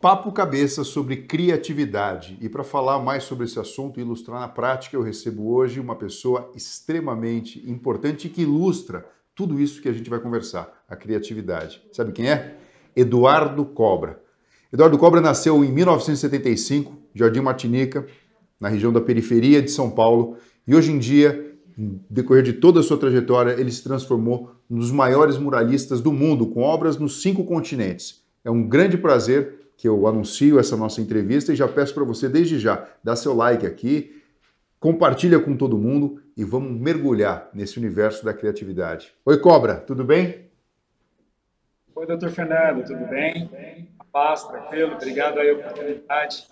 Papo Cabeça sobre criatividade. E para falar mais sobre esse assunto e ilustrar na prática, eu recebo hoje uma pessoa extremamente importante que ilustra tudo isso que a gente vai conversar, a criatividade. Sabe quem é? Eduardo Cobra. Eduardo Cobra nasceu em 1975, Jardim Martinica, na região da periferia de São Paulo, e hoje em dia, em decorrer de toda a sua trajetória, ele se transformou dos maiores muralistas do mundo, com obras nos cinco continentes. É um grande prazer que eu anuncio essa nossa entrevista e já peço para você desde já, dar seu like aqui, compartilha com todo mundo e vamos mergulhar nesse universo da criatividade. Oi, Cobra, tudo bem? Oi, doutor Fernando, tudo bem? Paz, tranquilo, obrigado aí pela oportunidade.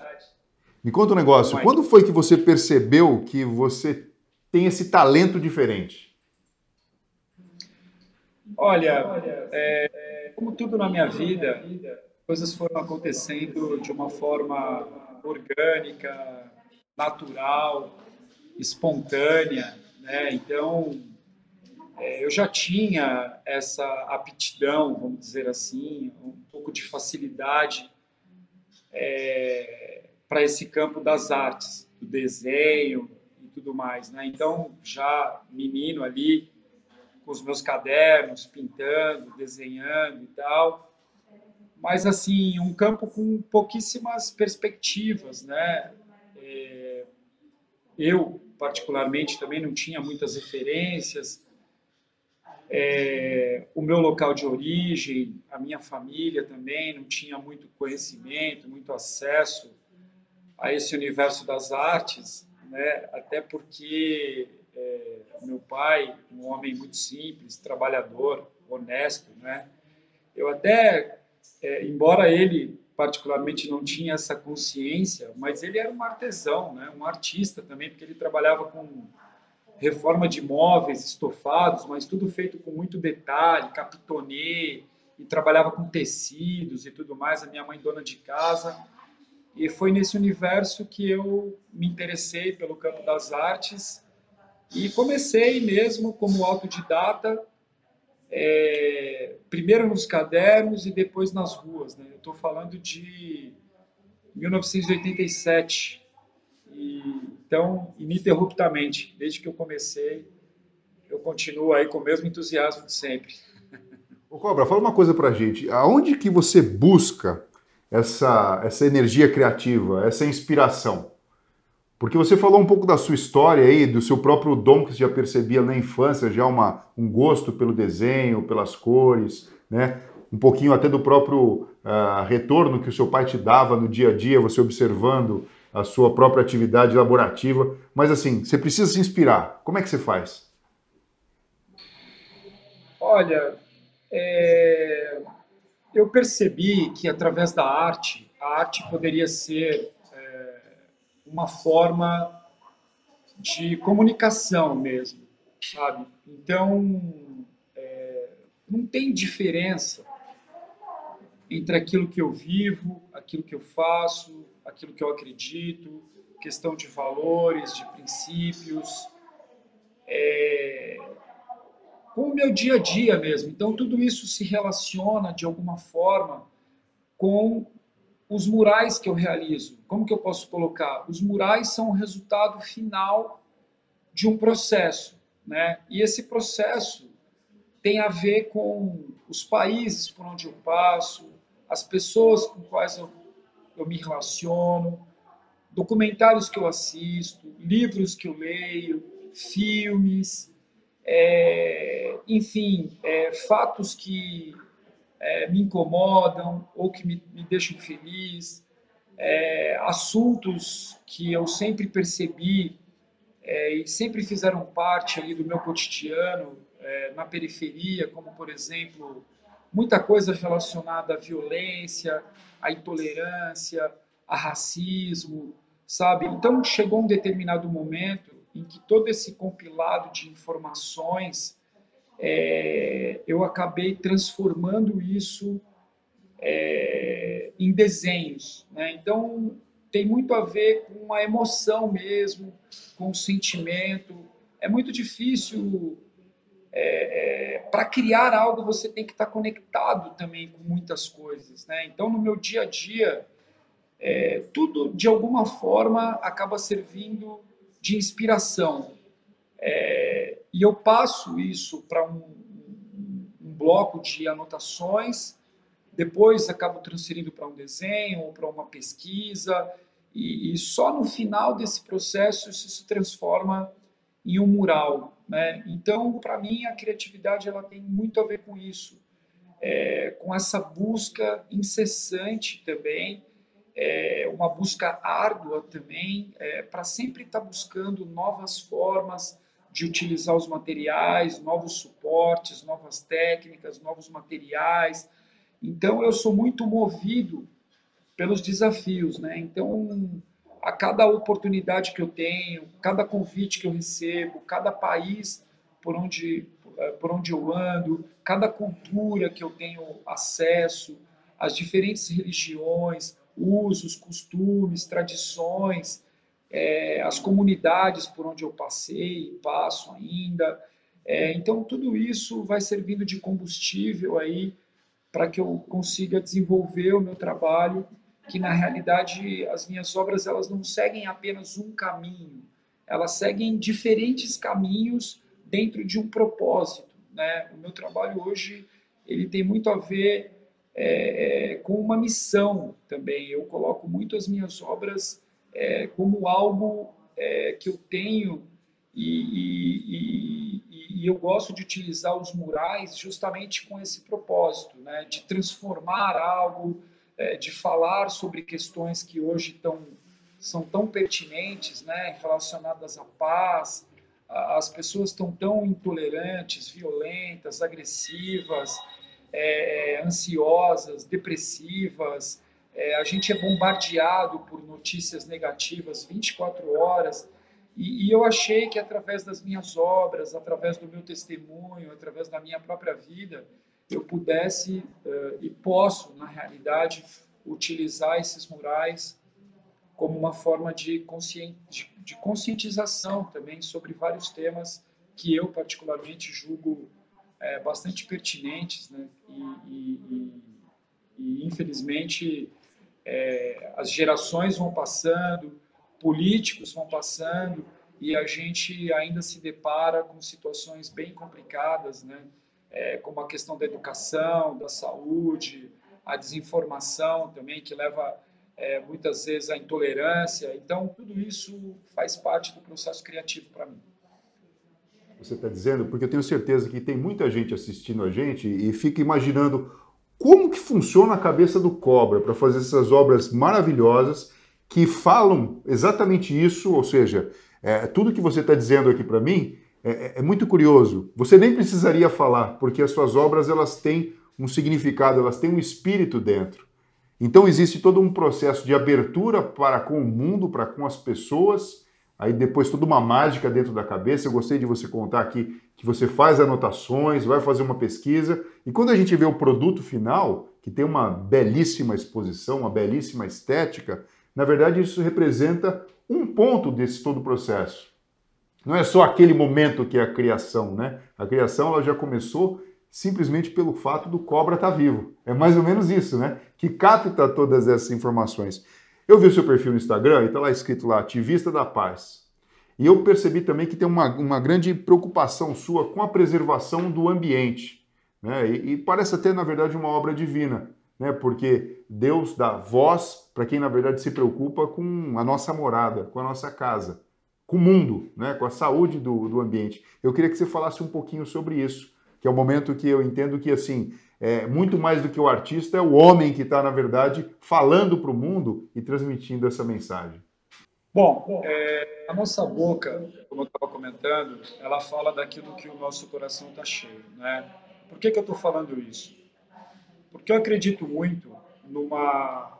Me conta um negócio, quando foi que você percebeu que você tem esse talento diferente? Olha, é, como tudo na minha vida, coisas foram acontecendo de uma forma orgânica, natural, espontânea, né? Então, é, eu já tinha essa aptidão, vamos dizer assim, um pouco de facilidade é, para esse campo das artes, do desenho e tudo mais, né? Então, já menino ali, com os meus cadernos, pintando, desenhando e tal, mas assim um campo com pouquíssimas perspectivas, né? É, eu particularmente também não tinha muitas referências. É, o meu local de origem, a minha família também não tinha muito conhecimento, muito acesso a esse universo das artes, né? Até porque é, meu pai, um homem muito simples, trabalhador, honesto, né? Eu até é, embora ele particularmente não tinha essa consciência, mas ele era um artesão, né? um artista também, porque ele trabalhava com reforma de móveis estofados, mas tudo feito com muito detalhe, capitonê, e trabalhava com tecidos e tudo mais, a minha mãe dona de casa. E foi nesse universo que eu me interessei pelo campo das artes e comecei mesmo como autodidata é, primeiro nos cadernos e depois nas ruas. Né? Eu estou falando de 1987. E, então, ininterruptamente, desde que eu comecei, eu continuo aí com o mesmo entusiasmo de sempre. Ô Cobra, fala uma coisa pra gente. Aonde que você busca essa, essa energia criativa, essa inspiração? Porque você falou um pouco da sua história aí, do seu próprio dom que você já percebia na infância, já uma, um gosto pelo desenho, pelas cores, né? Um pouquinho até do próprio uh, retorno que o seu pai te dava no dia a dia, você observando a sua própria atividade laborativa. Mas assim, você precisa se inspirar. Como é que você faz? Olha, é... eu percebi que através da arte, a arte poderia ser uma forma de comunicação mesmo, sabe? Então, é, não tem diferença entre aquilo que eu vivo, aquilo que eu faço, aquilo que eu acredito, questão de valores, de princípios, é, com o meu dia a dia mesmo. Então, tudo isso se relaciona de alguma forma com os murais que eu realizo, como que eu posso colocar? Os murais são o resultado final de um processo, né? E esse processo tem a ver com os países por onde eu passo, as pessoas com quais eu, eu me relaciono, documentários que eu assisto, livros que eu leio, filmes, é, enfim, é, fatos que é, me incomodam ou que me, me deixam feliz, é, assuntos que eu sempre percebi é, e sempre fizeram parte ali do meu cotidiano é, na periferia, como por exemplo muita coisa relacionada à violência, à intolerância, a racismo, sabe? Então chegou um determinado momento em que todo esse compilado de informações é, eu acabei transformando isso é, em desenhos. Né? Então, tem muito a ver com a emoção mesmo, com o sentimento. É muito difícil. É, é Para criar algo, você tem que estar conectado também com muitas coisas. Né? Então, no meu dia a dia, é, tudo de alguma forma acaba servindo de inspiração. É, e eu passo isso para um, um, bloco de anotações, depois acabo transferindo para um desenho ou para uma pesquisa, e, e, só no final desse processo isso se transforma em um mural. Né? Então, para mim, a criatividade ela tem muito a ver com isso, é, com essa busca incessante também é, uma busca árdua também, é, para sempre estar tá buscando novas formas de utilizar os materiais, novos suportes, novas técnicas, novos materiais. Então, eu sou muito movido pelos desafios, né? Então, a cada oportunidade que eu tenho, cada convite que eu recebo, cada país por onde por onde eu ando, cada cultura que eu tenho acesso, as diferentes religiões, usos, costumes, tradições, é, as comunidades por onde eu passei e passo ainda. É, então, tudo isso vai servindo de combustível aí para que eu consiga desenvolver o meu trabalho, que na realidade as minhas obras elas não seguem apenas um caminho, elas seguem diferentes caminhos dentro de um propósito. Né? O meu trabalho hoje ele tem muito a ver é, é, com uma missão também. Eu coloco muito as minhas obras é, como algo é, que eu tenho e, e, e, eu gosto de utilizar os murais justamente com esse propósito, né, de transformar algo, é, de falar sobre questões que hoje tão, são tão pertinentes, né, relacionadas à paz. As pessoas estão tão intolerantes, violentas, agressivas, é, ansiosas, depressivas, é, a gente é bombardeado por notícias negativas 24 horas. E, e, eu achei que através das minhas obras, através do meu testemunho, através da minha própria vida, eu pudesse uh, e posso, na realidade, utilizar esses murais como uma forma de, de, de conscientização também sobre vários temas que eu particularmente julgo é, bastante pertinentes, né? E, e, e, e infelizmente é, as gerações vão passando, políticos vão passando e a gente ainda se depara com situações bem complicadas, né? É, como a questão da educação, da saúde, a desinformação também que leva é, muitas vezes à intolerância. Então tudo isso faz parte do processo criativo para mim você está dizendo, porque eu tenho certeza que tem muita gente assistindo a gente e fica imaginando como que funciona a cabeça do Cobra para fazer essas obras maravilhosas que falam exatamente isso, ou seja, é, tudo que você está dizendo aqui para mim é, é, é, muito curioso. Você nem precisaria falar, porque as suas obras elas têm um significado, elas têm um espírito dentro. Então existe todo um processo de abertura para com o mundo, para com as pessoas, aí depois toda uma mágica dentro da cabeça. Eu gostei de você contar aqui que você faz anotações, vai fazer uma pesquisa, e quando a gente vê o produto final, que tem uma belíssima exposição, uma belíssima estética, na verdade isso representa um ponto desse todo o processo. Não é só aquele momento que é a criação, né? A criação ela já começou simplesmente pelo fato do cobra estar tá vivo. É mais ou menos isso, né? Que capta todas essas informações. Eu vi o seu perfil no Instagram e está lá escrito lá, ativista da paz. E eu percebi também que tem uma, uma grande preocupação sua com a preservação do ambiente. Né? E, e parece até, na verdade, uma obra divina, né? porque Deus dá voz para quem, na verdade, se preocupa com a nossa morada, com a nossa casa, com o mundo, né? com a saúde do, do ambiente. Eu queria que você falasse um pouquinho sobre isso, que é o momento que eu entendo que, assim, é, muito mais do que o artista, é o homem que está, na verdade, falando para o mundo e transmitindo essa mensagem. Bom, é, a nossa boca, como eu estava comentando, ela fala daquilo que o nosso coração está cheio. Né? Por que, que eu estou falando isso? Porque eu acredito muito numa,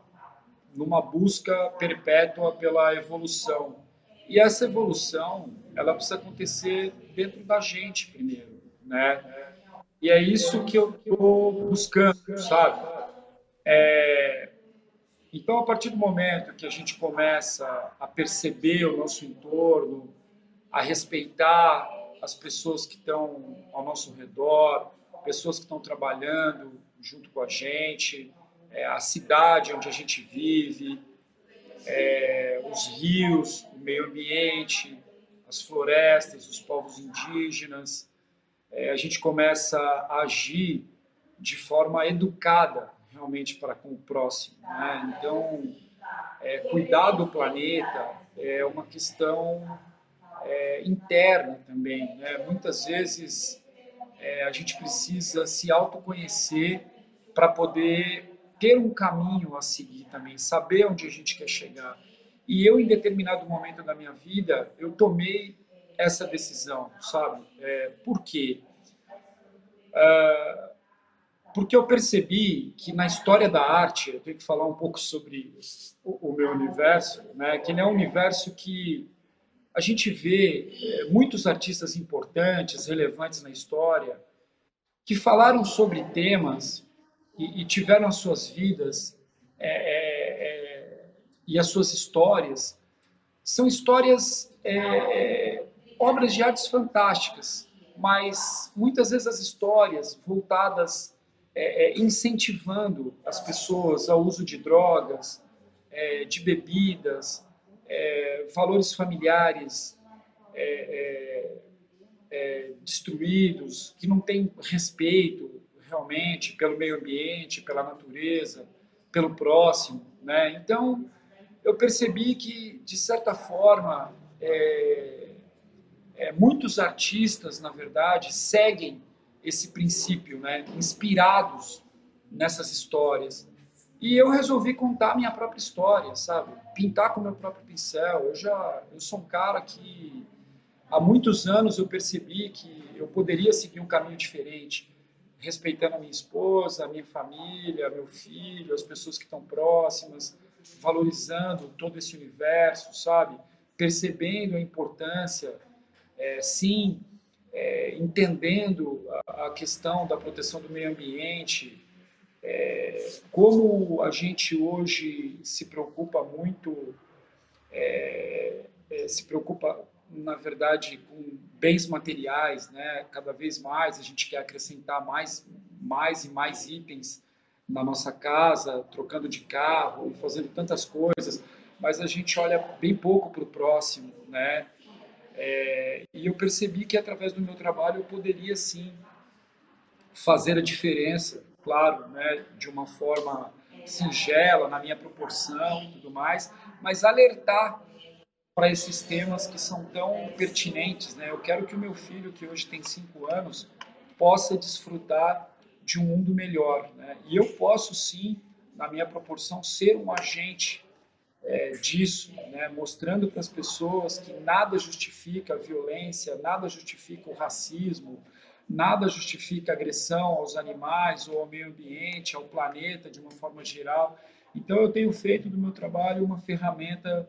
numa busca perpétua pela evolução. E essa evolução, ela precisa acontecer dentro da gente primeiro, né? E é isso que eu estou buscando, sabe? É... Então, a partir do momento que a gente começa a perceber o nosso entorno, a respeitar as pessoas que estão ao nosso redor, pessoas que estão trabalhando junto com a gente, é, a cidade onde a gente vive, é, os rios, o meio ambiente, as florestas, os povos indígenas. É, a gente começa a agir de forma educada realmente para com o próximo. Né? Então, é, cuidar do planeta é uma questão é, interna também. Né? Muitas vezes é, a gente precisa se autoconhecer para poder ter um caminho a seguir também, saber onde a gente quer chegar. E eu, em determinado momento da minha vida, eu tomei essa decisão, sabe? É, por quê? Uh, porque eu percebi que na história da arte, eu tenho que falar um pouco sobre o, o meu universo, né? que ele é um universo que a gente vê é, muitos artistas importantes, relevantes na história, que falaram sobre temas e, e tiveram as suas vidas é, é, é e as suas histórias. São histórias, é, é, obras de artes fantásticas, mas muitas vezes as histórias voltadas, incentivando as pessoas ao uso de drogas, de bebidas, é, valores familiares é, é, é, destruídos, que não têm respeito realmente pelo meio ambiente, pela natureza, pelo próximo. Né? Então, eu percebi que, de certa forma, é, é, muitos artistas, na verdade, seguem esse princípio, né? inspirados nessas histórias. E eu resolvi contar minha própria história, sabe? Pintar com meu próprio pincel. Eu já eu sou um cara que há muitos anos eu percebi que eu poderia seguir um caminho diferente, respeitando a minha esposa, a minha família, meu filho, as pessoas que estão próximas, valorizando todo esse universo, sabe? Percebendo a importância, é, sim, é, entendendo a, a questão da proteção do meio ambiente, é, como a gente hoje se preocupa muito, é, é, se preocupa, na verdade, com bens materiais, né? cada vez mais a gente quer acrescentar mais, mais e mais itens na nossa casa, trocando de carro, fazendo tantas coisas, mas a gente olha bem pouco para o próximo, né? É, e eu percebi que através do meu trabalho eu poderia sim fazer a diferença claro, né, de uma forma singela, na minha proporção e tudo mais, mas alertar para esses temas que são tão pertinentes. Né? Eu quero que o meu filho, que hoje tem cinco anos, possa desfrutar de um mundo melhor. Né? E eu posso, sim, na minha proporção, ser um agente é, disso, né? mostrando para as pessoas que nada justifica a violência, nada justifica o racismo, nada justifica agressão aos animais ou ao meio ambiente, ao planeta de uma forma geral. Então, eu tenho feito do meu trabalho uma ferramenta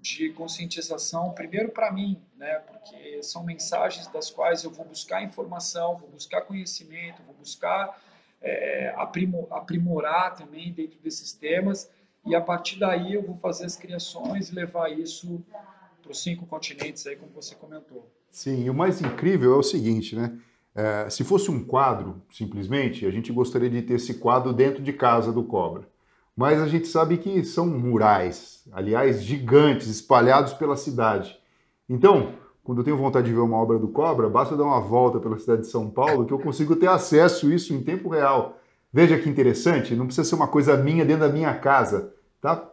de conscientização, primeiro para mim, né? porque são mensagens das quais eu vou buscar informação, vou buscar conhecimento, vou buscar é, aprimorar também dentro desses temas, e a partir daí eu vou fazer as criações e levar isso para os cinco continentes, aí, como você comentou. Sim, e o mais incrível é o seguinte, né? É, se fosse um quadro, simplesmente, a gente gostaria de ter esse quadro dentro de casa do Cobra. Mas a gente sabe que são murais, aliás, gigantes, espalhados pela cidade. Então, quando eu tenho vontade de ver uma obra do Cobra, basta dar uma volta pela cidade de São Paulo que eu consigo ter acesso a isso em tempo real. Veja que interessante, não precisa ser uma coisa minha dentro da minha casa, tá?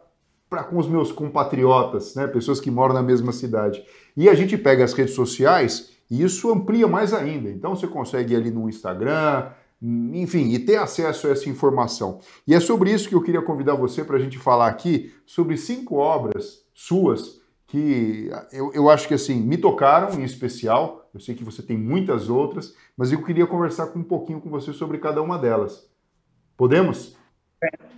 Para com os meus compatriotas, né? pessoas que moram na mesma cidade. E a gente pega as redes sociais e isso amplia mais ainda. Então você consegue ir ali no Instagram, enfim, e ter acesso a essa informação. E é sobre isso que eu queria convidar você para a gente falar aqui sobre cinco obras suas que eu, eu acho que assim me tocaram em especial. Eu sei que você tem muitas outras, mas eu queria conversar com um pouquinho com você sobre cada uma delas. Podemos?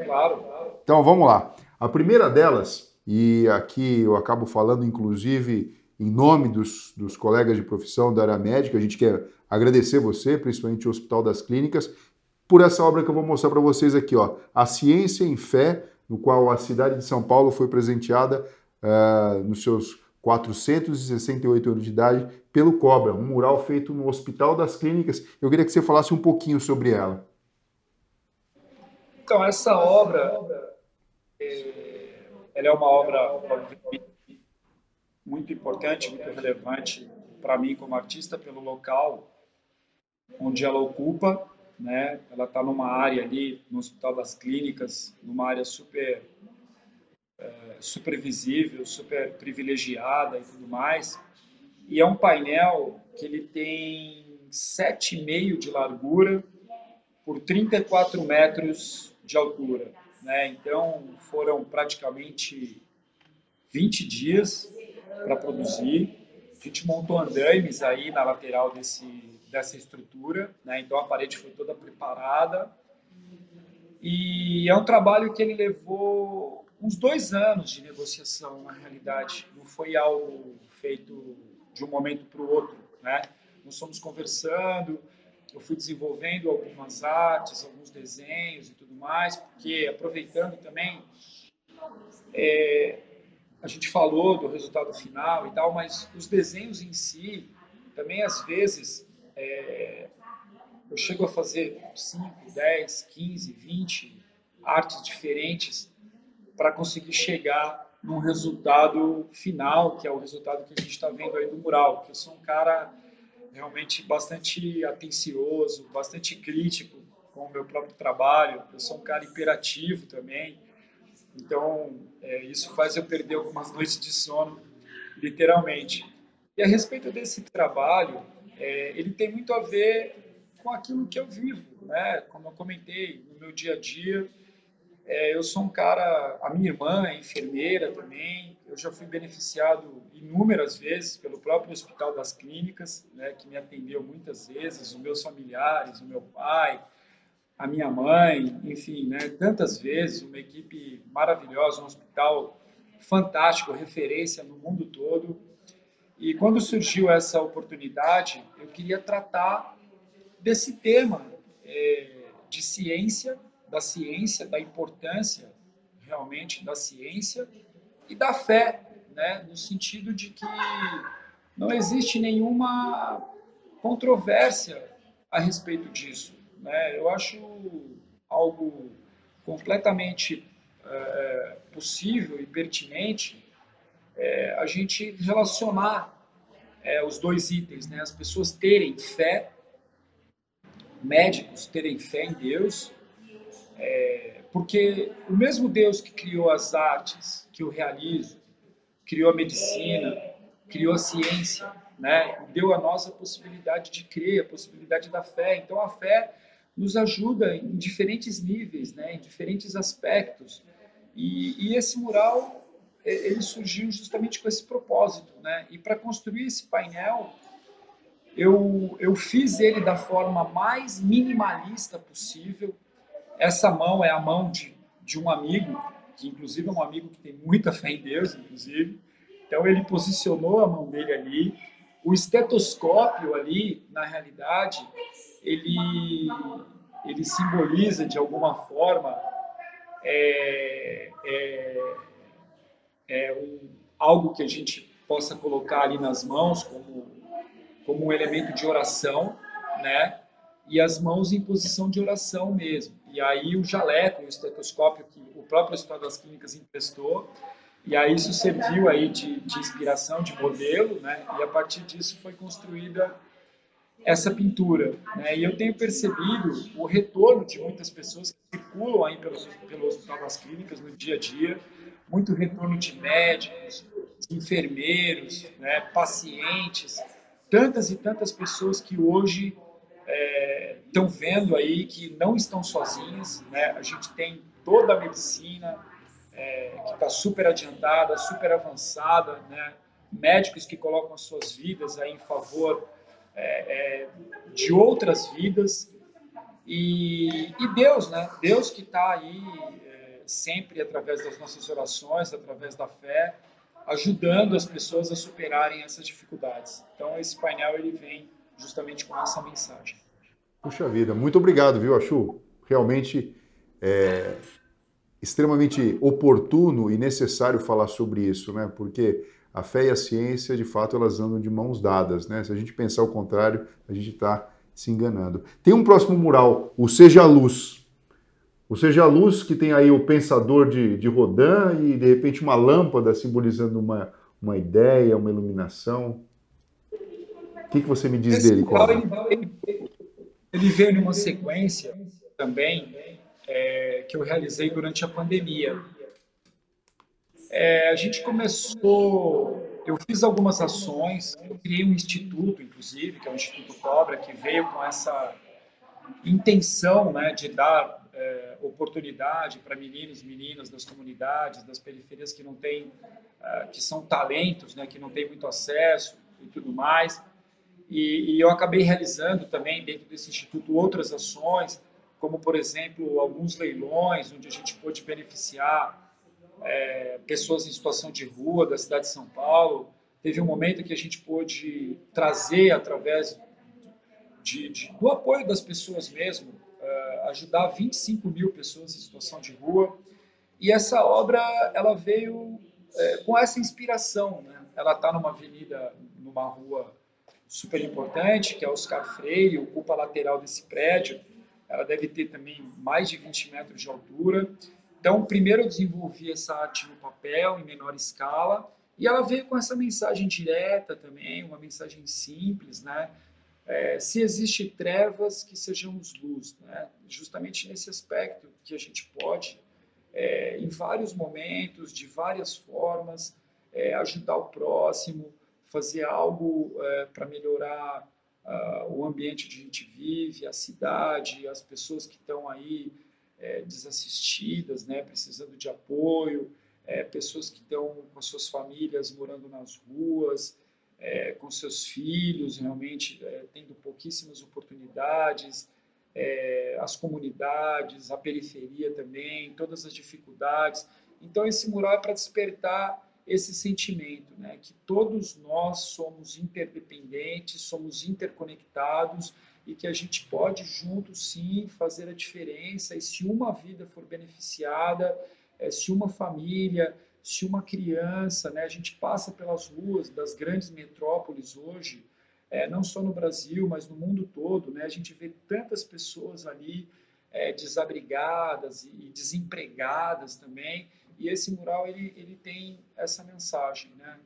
Claro. Então vamos lá. A primeira delas, e aqui eu acabo falando inclusive em nome dos, dos colegas de profissão da área médica, a gente quer agradecer você, principalmente o Hospital das Clínicas, por essa obra que eu vou mostrar para vocês aqui, ó, A Ciência em Fé, no qual a cidade de São Paulo foi presenteada uh, nos seus 468 anos de idade pelo Cobra, um mural feito no Hospital das Clínicas. Eu queria que você falasse um pouquinho sobre ela. Então, essa obra ela é uma obra muito importante, muito relevante para mim como artista pelo local onde ela ocupa, né? Ela está numa área ali no Hospital das Clínicas, numa área super é, super visível, super privilegiada e tudo mais. E é um painel que ele tem 7,5 de largura por 34 metros de altura. Né? Então, foram praticamente 20 dias para produzir. A gente montou andaimes aí na lateral desse, dessa estrutura, né? então a parede foi toda preparada. E é um trabalho que ele levou uns dois anos de negociação, na realidade. Não foi algo feito de um momento para o outro. Né? Nós fomos conversando, eu fui desenvolvendo algumas artes, alguns desenhos e tudo mais, porque aproveitando também, é, a gente falou do resultado final e tal, mas os desenhos em si, também às vezes, é, eu chego a fazer 5, 10, 15, 20 artes diferentes para conseguir chegar num resultado final, que é o resultado que a gente está vendo aí do mural, que eu sou um cara realmente bastante atencioso, bastante crítico com o meu próprio trabalho. Eu sou um cara imperativo também. Então, é, isso faz eu perder algumas noites de sono, literalmente. E a respeito desse trabalho, é, ele tem muito a ver com aquilo que eu vivo, né? Como eu comentei, no meu dia a dia, é, eu sou um cara, a minha irmã é enfermeira também, eu já fui beneficiado inúmeras vezes pelo próprio Hospital das Clínicas, né, que me atendeu muitas vezes, os meus familiares, o meu pai, a minha mãe, enfim, né, tantas vezes, uma equipe maravilhosa, um hospital fantástico, referência no mundo todo. E quando surgiu essa oportunidade, eu queria tratar desse tema é, de ciência, da ciência, da importância realmente da ciência e da fé, né? no sentido de que não existe nenhuma controvérsia a respeito disso. Né? Eu acho algo completamente é, possível e pertinente é, a gente relacionar é, os dois itens, né? as pessoas terem fé, médicos terem fé em Deus, porque o mesmo Deus que criou as artes que eu realizo, criou a medicina, criou a ciência, né? deu a nós a possibilidade de crer, a possibilidade da fé. Então a fé nos ajuda em diferentes níveis, né? em diferentes aspectos. E, e esse mural ele surgiu justamente com esse propósito, né? E para construir esse painel, eu, eu fiz ele da forma mais minimalista possível. Essa mão é a mão de de um amigo, que inclusive é um amigo que tem muita fé em Deus, inclusive. Então ele posicionou a mão dele ali. O estetoscópio ali, na realidade, ele, ele simboliza de alguma forma é, é, é um, algo que a gente possa colocar ali nas mãos como, como um elemento de oração, né? E as mãos em posição de oração mesmo. E aí o jaleco, o estetoscópio que o próprio Hospital das Clínicas emprestou, e aí isso serviu aí de, de inspiração, de modelo, né? E a partir disso foi construída essa pintura, né? E eu tenho percebido o retorno de muitas pessoas que circulam aí pelo, pelo Hospital das Clínicas no dia a dia, muito retorno de médicos, enfermeiros, né? pacientes, tantas e tantas pessoas que hoje estão é, vendo aí que não estão sozinhas, né? A gente tem toda a medicina é, que está super adiantada, super avançada, né? Médicos que colocam as suas vidas aí em favor é, é de outras vidas e, e, Deus, né? Deus que está aí é, sempre através das nossas orações, através da fé, ajudando as pessoas a superarem essas dificuldades. Então esse painel ele vem justamente com essa mensagem. Puxa vida, muito obrigado, viu, Achu? Realmente é extremamente oportuno e necessário falar sobre isso, né? Porque a fé e a ciência, de fato, elas andam de mãos dadas, né? Se a gente pensar o contrário, a gente está se enganando. Tem um próximo mural, o Seja Luz. Ou seja, luz que tem aí o pensador de, de Rodin e de repente uma lâmpada simbolizando uma, uma ideia, uma iluminação. O que, que você me diz Esse dele, ele, ele veio numa sequência também é, que eu realizei durante a pandemia. É, a gente começou, eu fiz algumas ações, eu criei um instituto, inclusive, que é o Instituto Cobra, que veio com essa intenção né, de dar é, oportunidade para meninos, meninas das comunidades, das periferias que não têm, é, que são talentos, né, que não têm muito acesso e tudo mais. E, e, eu acabei realizando também dentro desse instituto outras ações, como por exemplo alguns leilões onde a gente pôde beneficiar é, pessoas em situação de rua da cidade de São Paulo. Teve um momento que a gente pôde trazer através de, de, do apoio das pessoas mesmo, uh, ajudar 25 mil pessoas em situação de rua. E essa obra ela veio é, com essa inspiração. Né? Ela está numa avenida, numa rua super importante, que é Oscar Freire, ocupa a lateral desse prédio. Ela deve ter também mais de 20 metros de altura. Então, primeiro eu desenvolvi essa arte no papel, em menor escala, e ela veio com essa mensagem direta também, uma mensagem simples, né? É, se existe trevas, que sejamos luz, né? Justamente nesse aspecto que a gente pode, é, em vários momentos, de várias formas, é, ajudar o próximo, fazer algo é, para melhorar uh, o ambiente onde a gente vive, a cidade, as pessoas que estão aí é, desassistidas, né, precisando de apoio, é, pessoas que estão com suas famílias morando nas ruas, é, com seus filhos, realmente é, tendo pouquíssimas oportunidades, é, as comunidades, a periferia também, todas as dificuldades. Então, esse mural é para despertar esse sentimento, né, que todos nós somos interdependentes, somos interconectados e que a gente pode juntos sim fazer a diferença. E se uma vida for beneficiada, é, se uma família, se uma criança, né, a gente passa pelas ruas das grandes metrópoles hoje, é, não só no Brasil, mas no mundo todo, né, a gente vê tantas pessoas ali é, desabrigadas e desempregadas também, e esse mural ele, ele tem essa mensagem, né?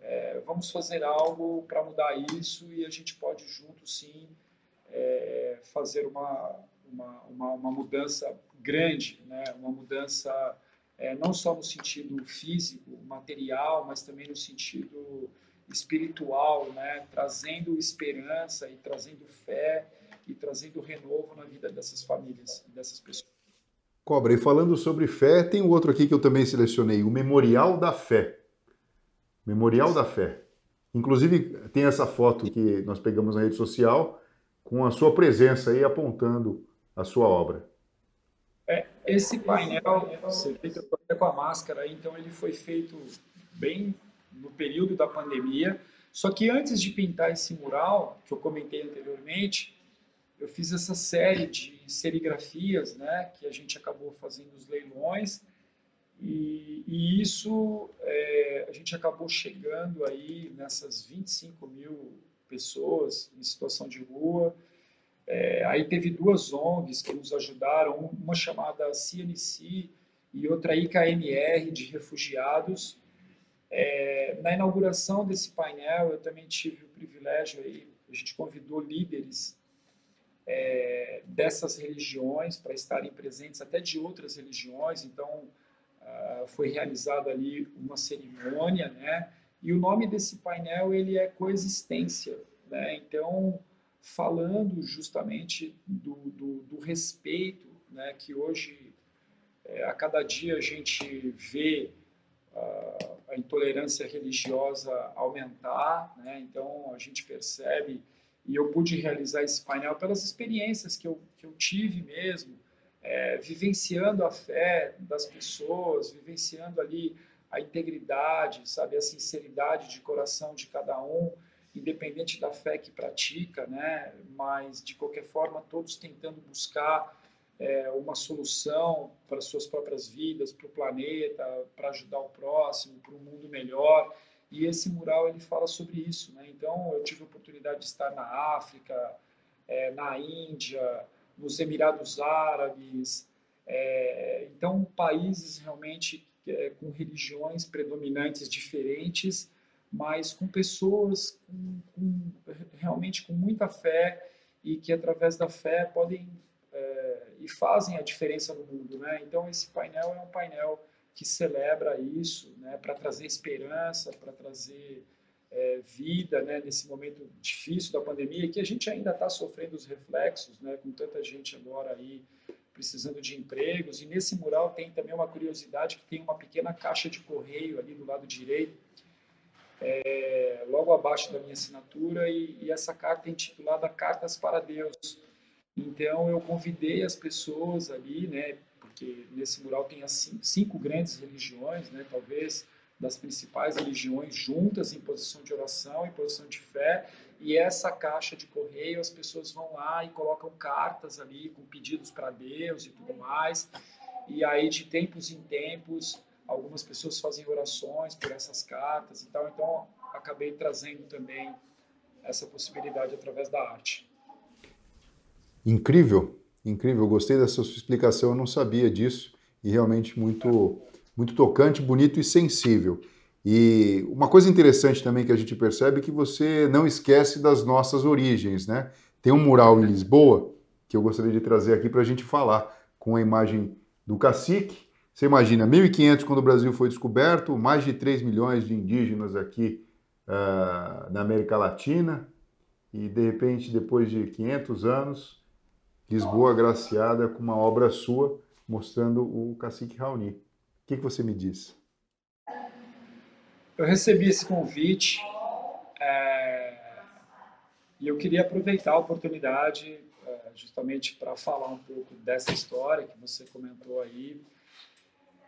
É, vamos fazer algo para mudar isso e a gente pode junto sim é, fazer uma, uma, uma, uma, mudança grande, né? uma mudança é, não só no sentido físico, material, mas também no sentido espiritual, né? trazendo esperança e trazendo fé e trazendo renovo na vida dessas famílias, dessas pessoas. Cobra, e falando sobre fé, tem outro aqui que eu também selecionei, o Memorial da Fé. Memorial da Fé. Inclusive, tem essa foto que nós pegamos na rede social, com a sua presença aí apontando a sua obra. É, esse painel, você vê que eu estou com a máscara, então ele foi feito bem no período da pandemia. Só que antes de pintar esse mural, que eu comentei anteriormente, eu fiz essa série de serigrafias, né, que a gente acabou fazendo os leilões, e, e isso é, a gente acabou chegando aí nessas 25 mil pessoas em situação de rua. É, aí teve duas ONGs que nos ajudaram, uma chamada CNC e outra IKMR de refugiados. É, na inauguração desse painel, eu também tive o privilégio aí, a gente convidou líderes é, dessas religiões para estarem presentes, até de outras religiões. Então, uh, foi realizada ali uma cerimônia, né? E o nome desse painel ele é coexistência, né? Então, falando justamente do, do, do respeito, né? Que hoje é, a cada dia a gente vê uh, a intolerância religiosa aumentar, né? Então a gente percebe e eu pude realizar esse painel pelas experiências que eu, que eu tive mesmo, é, vivenciando a fé das pessoas, vivenciando ali a integridade, sabe, a sinceridade de coração de cada um, independente da fé que pratica, né? Mas de qualquer forma todos tentando buscar é, uma solução para suas próprias vidas, para o planeta, para ajudar o próximo, para um mundo melhor. E esse mural ele fala sobre isso, né? Então eu tive a oportunidade de estar na África, é, na Índia, nos Emirados Árabes, É, então, países realmente é, com religiões predominantes diferentes, mas com pessoas com, com, realmente com muita fé e que através da fé podem e fazem a diferença no mundo, né? Então esse painel é um painel que celebra isso, né? Para trazer esperança, para trazer é, vida, né? Nesse momento difícil da pandemia que a gente ainda está sofrendo os reflexos, né? Com tanta gente agora aí precisando de empregos e nesse mural tem também uma curiosidade que tem uma pequena caixa de correio ali do lado direito é, logo abaixo da minha assinatura e, e, essa carta é intitulada Cartas para Deus. Então eu convidei as pessoas ali, né, porque nesse mural tem as cinco, cinco grandes religiões, né, talvez das principais religiões juntas em posição de oração, em posição de fé, e essa caixa de correio as pessoas vão lá e colocam cartas ali com pedidos para Deus e tudo mais. E aí de tempos em tempos algumas pessoas fazem orações por essas cartas e tal, então acabei trazendo também essa possibilidade através da arte. Incrível, incrível, gostei dessa sua explicação, eu não sabia disso e realmente muito, muito tocante, bonito e sensível. E uma coisa interessante também que a gente percebe é que você não esquece das nossas origens, né? Tem um mural em Lisboa que eu gostaria de trazer aqui para a gente falar, com a imagem do cacique você imagina, 1500 quando o Brasil foi descoberto, mais de 3 milhões de indígenas aqui uh, na América Latina, e de repente, depois de 500 anos, Lisboa agraciada com uma obra sua mostrando o cacique Raoni. O que, que você me diz? Eu recebi esse convite é, e eu queria aproveitar a oportunidade é, justamente para falar um pouco dessa história que você comentou aí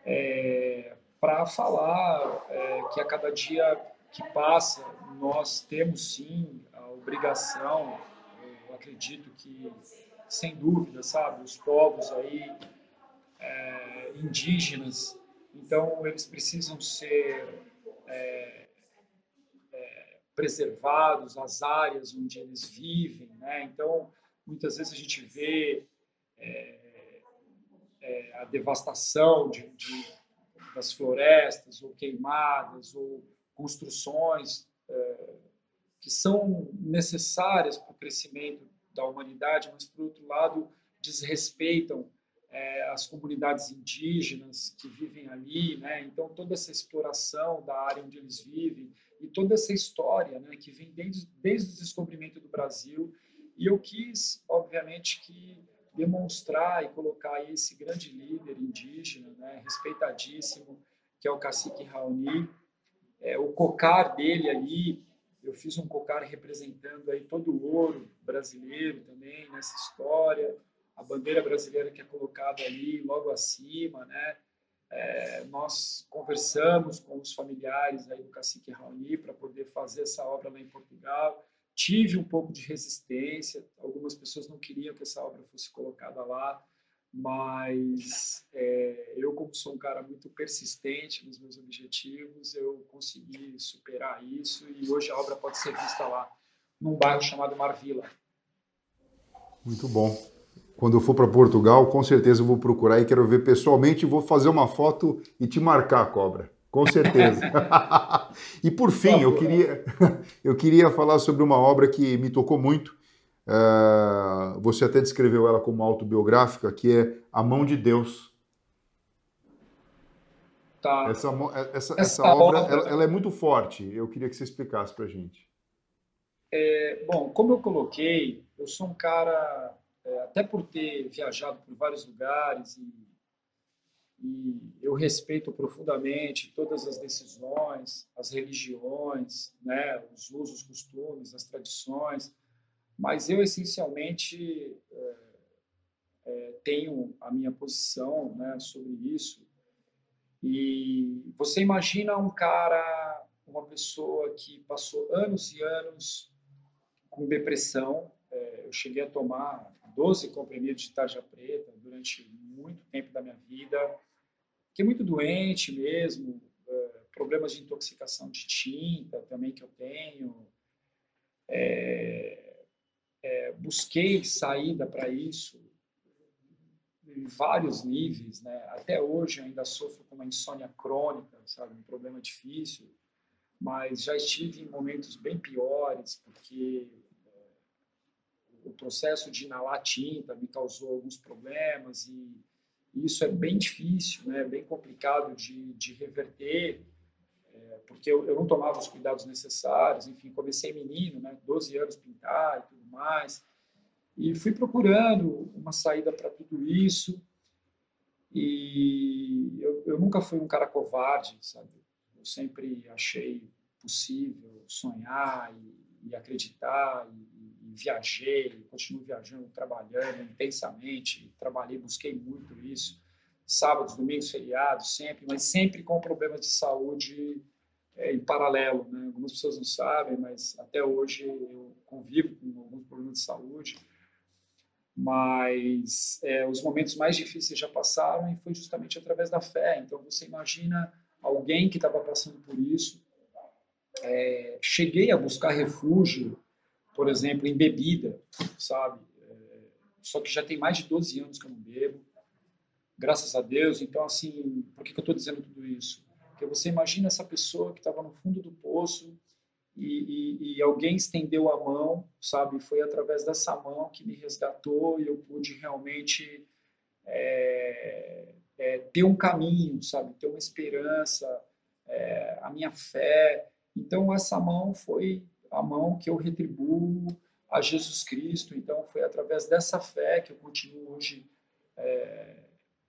é, para falar é, que a cada dia que passa nós temos sim a obrigação, eu acredito que sem dúvida, sabe, os povos aí é, indígenas, então eles precisam ser é, é, preservados, as áreas onde eles vivem, né? Então muitas vezes a gente vê é, é, a devastação de, de, das florestas, ou queimadas, ou construções é, que são necessárias para o crescimento da humanidade, mas, por outro lado, desrespeitam é, as comunidades indígenas que vivem ali, né? Então toda essa exploração da área onde eles vivem e toda essa história, né, que vem desde, desde o descobrimento do Brasil. E eu quis, obviamente, que demonstrar e colocar esse grande líder indígena, né, respeitadíssimo, que é o cacique Raoni. É, o cocar dele ali, eu fiz um cocar representando aí todo o ouro brasileiro também nessa história, a bandeira brasileira que é colocada ali logo acima, né? É, nós conversamos com os familiares aí do cacique Raoni para poder fazer essa obra lá em Portugal tive um pouco de resistência, algumas pessoas não queriam que essa obra fosse colocada lá, mas é, eu, como sou um cara muito persistente nos meus objetivos, eu consegui superar isso e hoje a obra pode ser vista lá, num bairro chamado Marvila. Muito bom. Quando eu for para Portugal, com certeza eu vou procurar e quero ver pessoalmente, vou fazer uma foto e te marcar, cobra. Com certeza. e por fim, eu queria, eu queria falar sobre uma obra que me tocou muito. Uh, você até descreveu ela como autobiográfica, que é A Mão de Deus. Tá. Essa, essa, essa, essa obra, obra ela, ela, é muito forte. Eu queria que você explicasse para gente. É, bom, como eu coloquei, eu sou um cara, é, até por ter viajado por vários lugares e e eu respeito profundamente todas as decisões, as religiões, né, os usos, costumes, as tradições, mas eu essencialmente é, é, tenho a minha posição né, sobre isso. E você imagina um cara, uma pessoa que passou anos e anos com depressão. É, eu cheguei a tomar 12 comprimidos de tarja preta durante muito tempo da minha vida Fiquei muito doente mesmo, é, problemas de intoxicação de tinta também que eu tenho. É, é, busquei saída para isso. em vários níveis, né? Até hoje ainda sofro com uma insônia crônica, sabe, um problema difícil, mas já estive em momentos bem piores, porque o processo de inalar tinta me causou alguns problemas e isso é bem difícil, né? Bem complicado de, de reverter, é, porque eu, eu não tomava os cuidados necessários. Enfim, comecei menino, né? 12 anos pintar e tudo mais e fui procurando uma saída para tudo isso. E eu, eu, nunca fui um cara covarde, sabe? Eu sempre achei possível sonhar e, e acreditar e, e viajei, continuo viajando, trabalhando intensamente, trabalhei, busquei muito isso, sábados, domingos, feriados, sempre, mas sempre com problemas de saúde é, em paralelo, né? Algumas pessoas não sabem, mas até hoje eu convivo com alguns problemas de saúde mas é, os momentos mais difíceis já passaram e foi justamente através da fé. Então você imagina alguém que estava passando por isso. É, cheguei a buscar refúgio, por exemplo, em bebida, sabe? É, só que já tem mais de 12 anos que eu não bebo, graças a Deus. Então, assim, por que, que eu estou dizendo tudo isso? Porque você imagina essa pessoa que estava no fundo do poço, e, e, e, alguém estendeu a mão, sabe? Foi através dessa mão que me resgatou e eu pude realmente é, é, ter um caminho, sabe? Ter uma esperança, é, a minha fé. Então, essa mão foi a mão que eu retribuo a Jesus Cristo. Então, foi através dessa fé que eu continuo hoje é,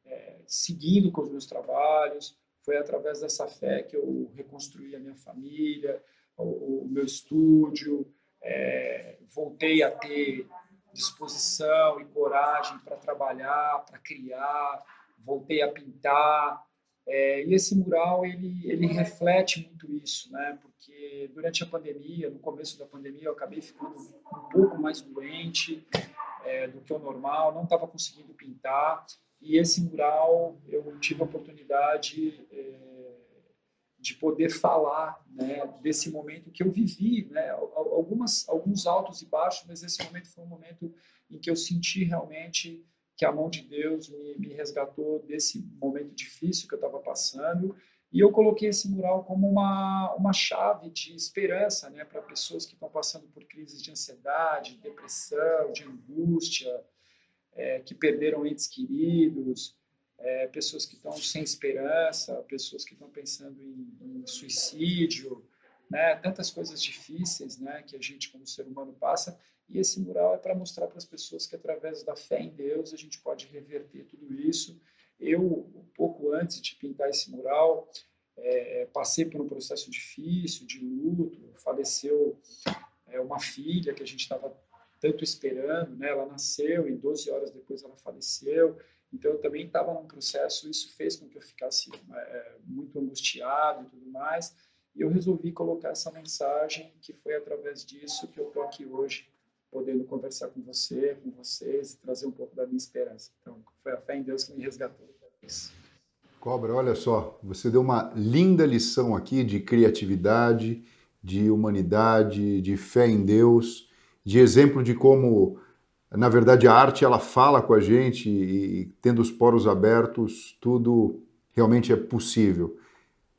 é, seguindo com os meus trabalhos. Foi através dessa fé que eu reconstruí a minha família o, o meu estúdio, é, voltei a ter disposição e coragem para trabalhar, para criar, voltei a pintar. É, e esse mural ele, ele reflete muito isso, né? Porque durante a pandemia, no começo da pandemia, eu acabei ficando um pouco mais doente é, do que o normal, não estava conseguindo pintar. E esse mural eu tive a oportunidade é, de poder falar né, desse momento que eu vivi, né, algumas, alguns altos e baixos, mas esse momento foi um momento em que eu senti realmente que a mão de Deus me, me resgatou desse momento difícil que eu estava passando. E eu coloquei esse mural como uma, uma chave de esperança né, para pessoas que estão passando por crises de ansiedade, depressão, de angústia, é, que perderam entes queridos, é, pessoas que estão sem esperança, pessoas que estão pensando em, em, suicídio, né? Tantas coisas difíceis, né? Que a gente como ser humano passa. E esse mural é para mostrar para as pessoas que através da fé em Deus a gente pode reverter tudo isso. Eu, um pouco antes de pintar esse mural, é, passei por um processo difícil de luto. Faleceu é, uma filha que a gente estava tanto esperando, né? Ela nasceu e 12 horas depois ela faleceu. Então, eu também estava num processo, isso fez com que eu ficasse é, muito angustiado e tudo mais. E eu resolvi colocar essa mensagem, que foi através disso que eu estou aqui hoje, podendo conversar com você, com vocês, trazer um pouco da minha esperança. Então, foi a fé em Deus que me resgatou. Isso. Cobra, olha só, você deu uma linda lição aqui de criatividade, de humanidade, de fé em Deus, de exemplo de como na verdade, a arte ela fala com a gente e, tendo os poros abertos, tudo realmente é possível.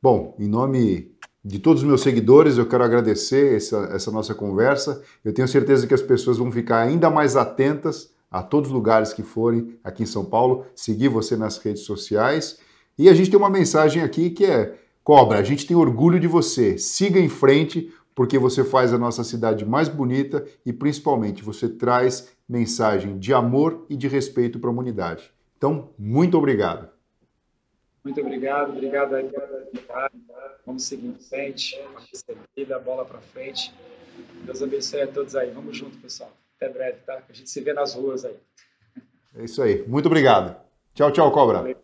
Bom, em nome de todos os meus seguidores, eu quero agradecer essa, essa nossa conversa. Eu tenho certeza que as pessoas vão ficar ainda mais atentas a todos os lugares que forem aqui em São Paulo, seguir você nas redes sociais. E a gente tem uma mensagem aqui que é: Cobra, a gente tem orgulho de você. Siga em frente, porque você faz a nossa cidade mais bonita e principalmente você traz mensagem de amor e de respeito para a humanidade. Então, muito obrigado. Muito obrigado, obrigado aí Vamos seguir em frente, vida, bola para frente. Deus abençoe a todos aí. Vamos junto, pessoal. Até breve, tá? A gente se vê nas ruas aí. É isso aí. Muito obrigado. Tchau, tchau, Cobra. Valeu.